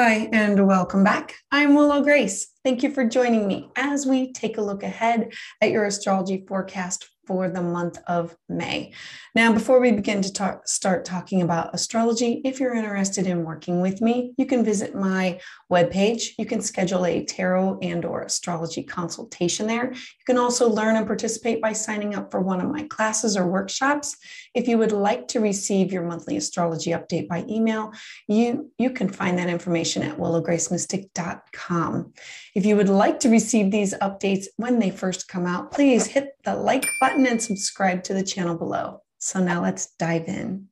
Hi, and welcome back. I'm Willow Grace. Thank you for joining me as we take a look ahead at your astrology forecast for the month of May. Now, before we begin to talk, start talking about astrology, if you're interested in working with me, you can visit my webpage. You can schedule a tarot and or astrology consultation there. You can also learn and participate by signing up for one of my classes or workshops. If you would like to receive your monthly astrology update by email, you, you can find that information at willowgracemystic.com. If you would like to receive these updates when they first come out, please hit the like button and subscribe to the channel below. So now let's dive in.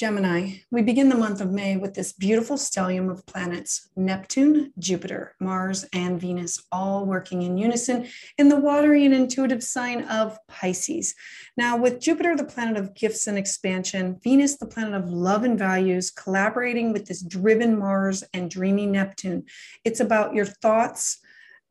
Gemini, we begin the month of May with this beautiful stellium of planets Neptune, Jupiter, Mars, and Venus, all working in unison in the watery and intuitive sign of Pisces. Now, with Jupiter, the planet of gifts and expansion, Venus, the planet of love and values, collaborating with this driven Mars and dreamy Neptune, it's about your thoughts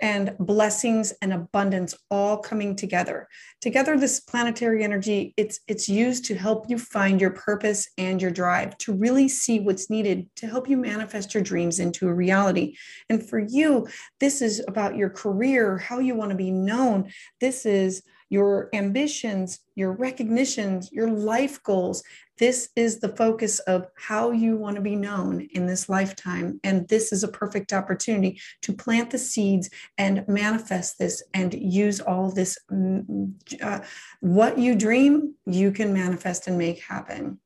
and blessings and abundance all coming together. Together this planetary energy it's it's used to help you find your purpose and your drive to really see what's needed to help you manifest your dreams into a reality. And for you this is about your career how you want to be known. This is your ambitions your recognitions your life goals this is the focus of how you want to be known in this lifetime. And this is a perfect opportunity to plant the seeds and manifest this and use all this. Mm, uh, what you dream, you can manifest and make happen.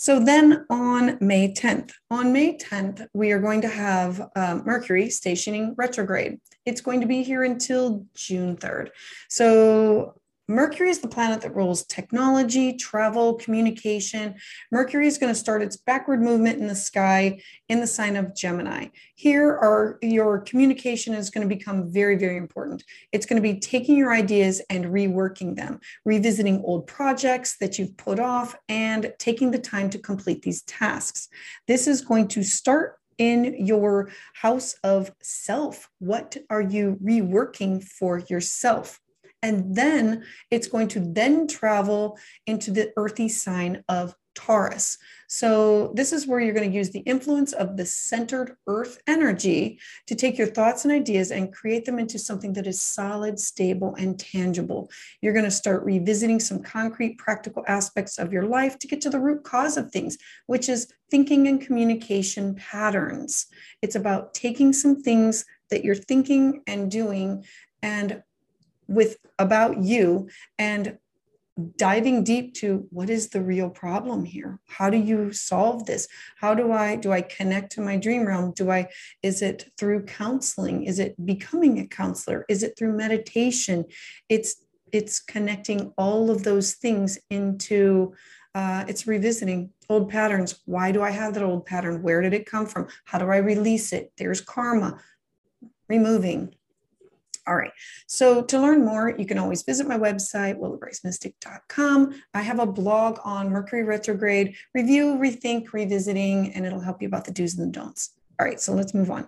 So then on May 10th, on May 10th, we are going to have uh, Mercury stationing retrograde. It's going to be here until June 3rd. So Mercury is the planet that rules technology, travel, communication. Mercury is going to start its backward movement in the sky in the sign of Gemini. Here are your communication is going to become very, very important. It's going to be taking your ideas and reworking them, revisiting old projects that you've put off, and taking the time to complete these tasks. This is going to start in your house of self. What are you reworking for yourself? And then it's going to then travel into the earthy sign of Taurus. So, this is where you're going to use the influence of the centered earth energy to take your thoughts and ideas and create them into something that is solid, stable, and tangible. You're going to start revisiting some concrete, practical aspects of your life to get to the root cause of things, which is thinking and communication patterns. It's about taking some things that you're thinking and doing and with about you and diving deep to what is the real problem here? How do you solve this? How do i do i connect to my dream realm? Do i is it through counseling? Is it becoming a counselor? Is it through meditation? It's it's connecting all of those things into uh, it's revisiting old patterns. Why do i have that old pattern? Where did it come from? How do i release it? There's karma. Removing all right. So to learn more, you can always visit my website, willowgracemystic.com. I have a blog on Mercury retrograde, review, rethink, revisiting, and it'll help you about the do's and the don'ts. All right. So let's move on.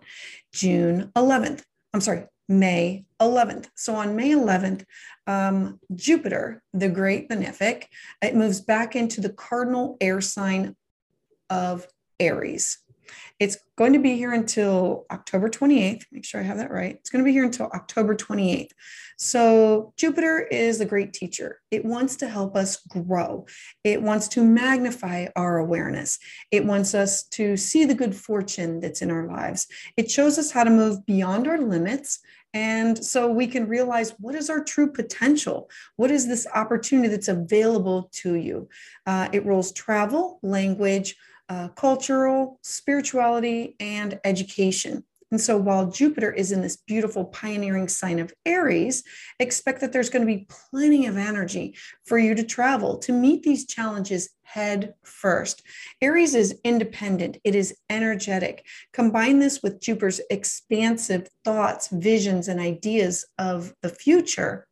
June 11th. I'm sorry, May 11th. So on May 11th, um, Jupiter, the great benefic, it moves back into the cardinal air sign of Aries. It's going to be here until October 28th. Make sure I have that right. It's going to be here until October 28th. So, Jupiter is a great teacher. It wants to help us grow, it wants to magnify our awareness, it wants us to see the good fortune that's in our lives. It shows us how to move beyond our limits. And so we can realize what is our true potential? What is this opportunity that's available to you? Uh, it rules travel, language, uh, cultural, spirituality, and education. And so while Jupiter is in this beautiful pioneering sign of Aries, expect that there's going to be plenty of energy for you to travel to meet these challenges head first. Aries is independent, it is energetic. Combine this with Jupiter's expansive thoughts, visions, and ideas of the future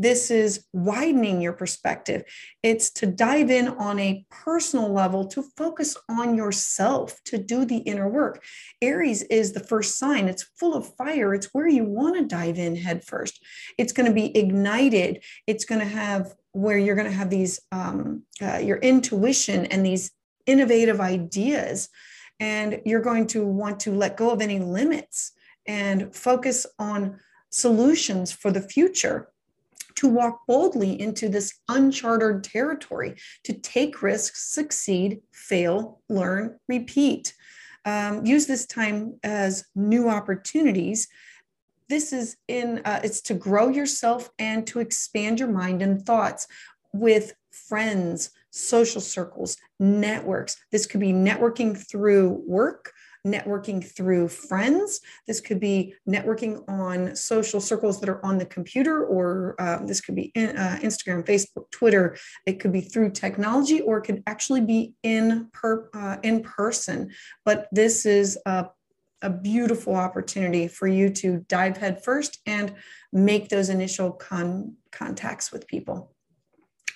this is widening your perspective. It's to dive in on a personal level, to focus on yourself, to do the inner work. Aries is the first sign. It's full of fire. It's where you want to dive in head first. It's going to be ignited. It's going to have where you're going to have these, um, uh, your intuition and these innovative ideas And you're going to want to let go of any limits and focus on solutions for the future to walk boldly into this uncharted territory, to take risks, succeed, fail, learn, repeat. Um, use this time as new opportunities. This is in, uh, it's to grow yourself and to expand your mind and thoughts with friends, social circles, networks. This could be networking through work, networking through friends. This could be networking on social circles that are on the computer, or uh, this could be in, uh, Instagram, Facebook, Twitter. It could be through technology, or it could actually be in per uh, in person. But this is a a beautiful opportunity for you to dive headfirst and make those initial con- contacts with people.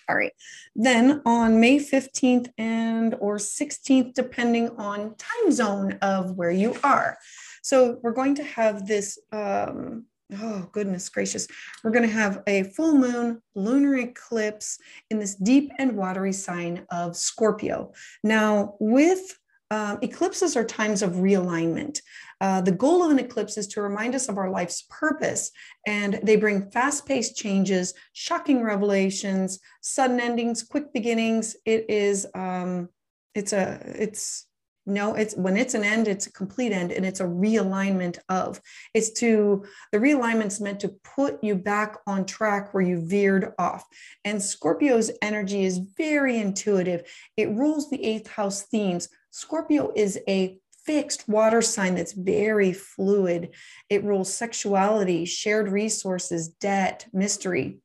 All right. Then on May 15th and or 16th, depending on time zone of where you are. So we're going to have this, um, oh goodness gracious, we're going to have a full moon lunar eclipse in this deep and watery sign of Scorpio. Now with um, eclipses are times of realignment. Uh, the goal of an eclipse is to remind us of our life's purpose, and they bring fast paced changes, shocking revelations, sudden endings, quick beginnings. It is, um, it's a, it's, no, it's when it's an end, it's a complete end and it's a realignment of. It's to the realignment's meant to put you back on track where you veered off. And Scorpio's energy is very intuitive. It rules the eighth house themes. Scorpio is a fixed water sign that's very fluid. It rules sexuality, shared resources, debt, mystery.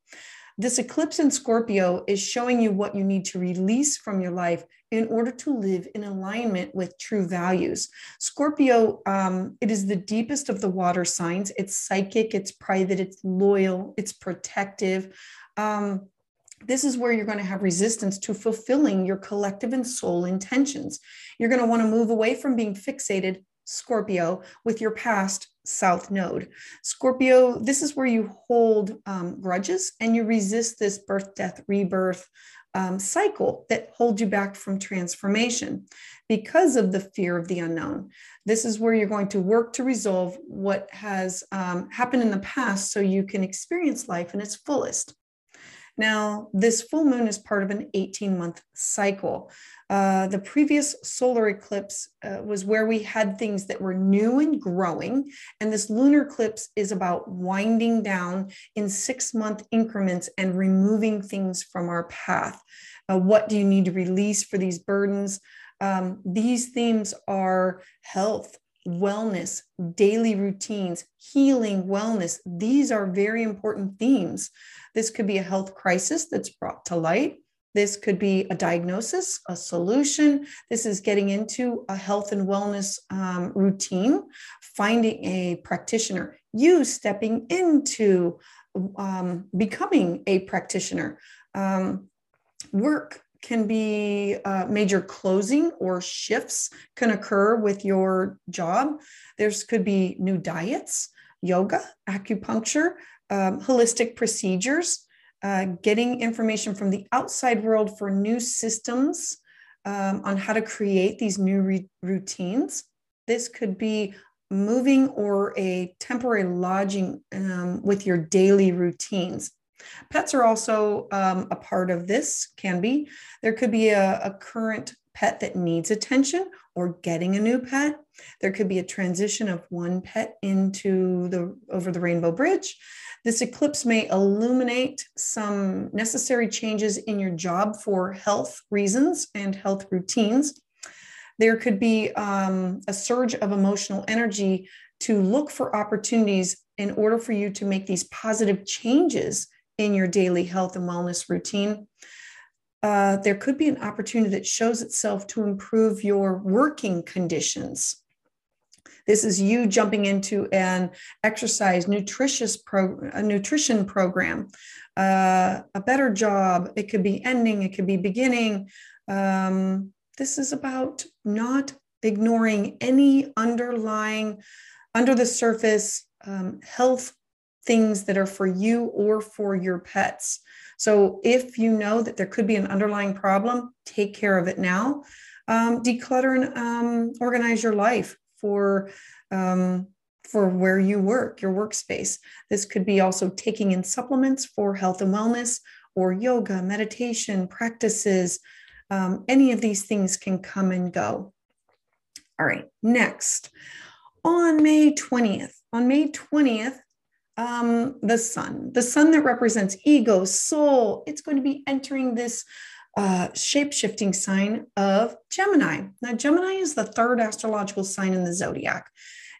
This eclipse in Scorpio is showing you what you need to release from your life in order to live in alignment with true values. Scorpio, um, it is the deepest of the water signs. It's psychic, it's private, it's loyal, it's protective. Um, this is where you're going to have resistance to fulfilling your collective and soul intentions. You're going to want to move away from being fixated, Scorpio, with your past South Node. Scorpio, this is where you hold um, grudges and you resist this birth, death, rebirth um, cycle that holds you back from transformation because of the fear of the unknown. This is where you're going to work to resolve what has um, happened in the past so you can experience life in its fullest. Now, this full moon is part of an 18 month cycle. Uh, the previous solar eclipse uh, was where we had things that were new and growing. And this lunar eclipse is about winding down in six month increments and removing things from our path. Uh, what do you need to release for these burdens? Um, these themes are health, wellness, daily routines, healing, wellness. These are very important themes. This could be a health crisis that's brought to light. This could be a diagnosis, a solution. This is getting into a health and wellness um, routine, finding a practitioner, you stepping into um, becoming a practitioner. Um, work can be uh, major closing or shifts can occur with your job. There's could be new diets, yoga, acupuncture, um, holistic procedures, uh, getting information from the outside world for new systems um, on how to create these new routines. This could be moving or a temporary lodging um, with your daily routines. Pets are also um, a part of this, can be. There could be a, a current pet that needs attention or getting a new pet. There could be a transition of one pet into the over the rainbow bridge. This eclipse may illuminate some necessary changes in your job for health reasons and health routines. There could be um, a surge of emotional energy to look for opportunities in order for you to make these positive changes in your daily health and wellness routine. Uh, there could be an opportunity that shows itself to improve your working conditions. This is you jumping into an exercise, nutritious pro, a nutrition program, uh, a better job. It could be ending, it could be beginning. Um, this is about not ignoring any underlying, under the surface um, health things that are for you or for your pets. So if you know that there could be an underlying problem, take care of it now. um, declutter and um, organize your life for um, for where you work, your workspace. This could be also taking in supplements for health and wellness or yoga, meditation practices. Um, any of these things can come and go. All right, next on May 20th, on May 20th, um, the sun, the sun that represents ego, soul, it's going to be entering this uh, shape shifting sign of Gemini. Now, Gemini is the third astrological sign in the zodiac.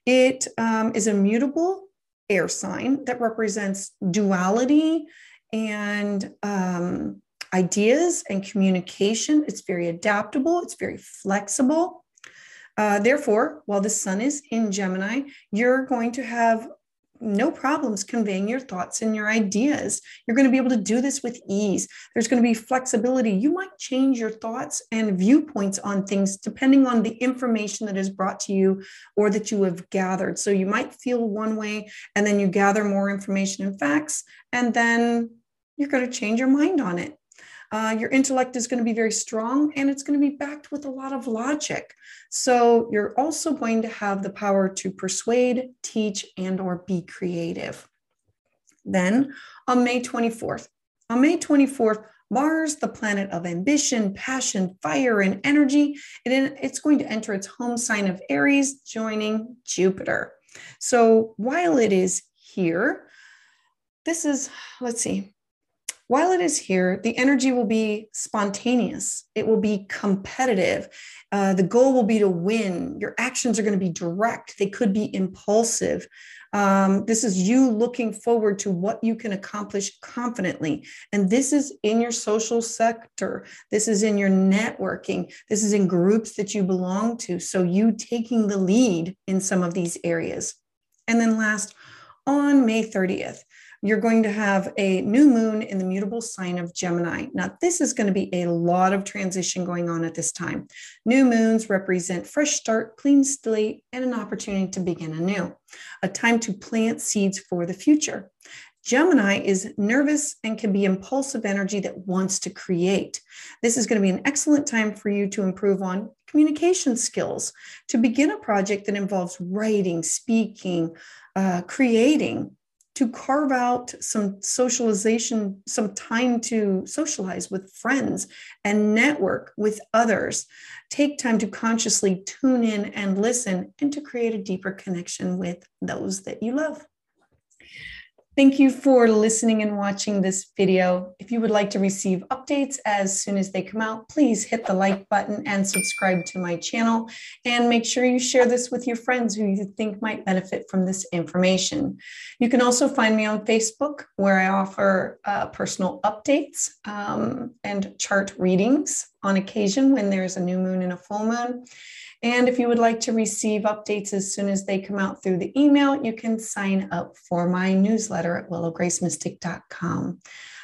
It um, is a mutable air sign that represents duality and um, ideas and communication. It's very adaptable, it's very flexible. Uh, therefore, while the sun is in Gemini, you're going to have no problems conveying your thoughts and your ideas. You're going to be able to do this with ease. There's going to be flexibility. You might change your thoughts and viewpoints on things depending on the information that is brought to you or that you have gathered. So you might feel one way and then you gather more information and facts, and then you're going to change your mind on it. Uh, your intellect is going to be very strong and it's going to be backed with a lot of logic. So you're also going to have the power to persuade, teach, and or be creative. Then on May 24th, on May 24th, Mars, the planet of ambition, passion, fire, and energy, it, it's going to enter its home sign of Aries, joining Jupiter. So while it is here, this is, let's see, while it is here, the energy will be spontaneous. It will be competitive. Uh, the goal will be to win. Your actions are going to be direct. They could be impulsive. Um, this is you looking forward to what you can accomplish confidently. And this is in your social sector. This is in your networking. This is in groups that you belong to. So you taking the lead in some of these areas. And then last, on May 30th, you're going to have a new moon in the mutable sign of Gemini. Now, this is going to be a lot of transition going on at this time. New moons represent fresh start, clean slate, and an opportunity to begin anew, a time to plant seeds for the future. Gemini is nervous and can be impulsive energy that wants to create. This is going to be an excellent time for you to improve on communication skills, to begin a project that involves writing, speaking, uh, creating, to carve out some socialization, some time to socialize with friends and network with others. Take time to consciously tune in and listen and to create a deeper connection with those that you love. Thank you for listening and watching this video. If you would like to receive updates as soon as they come out, please hit the like button and subscribe to my channel. And make sure you share this with your friends who you think might benefit from this information. You can also find me on Facebook where I offer uh, personal updates um, and chart readings on occasion when there's a new moon and a full moon. And if you would like to receive updates as soon as they come out through the email, you can sign up for my newsletter at willowgracemystic.com.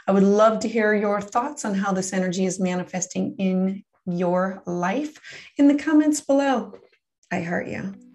I would love to hear your thoughts on how this energy is manifesting in your life in the comments below. I heart you.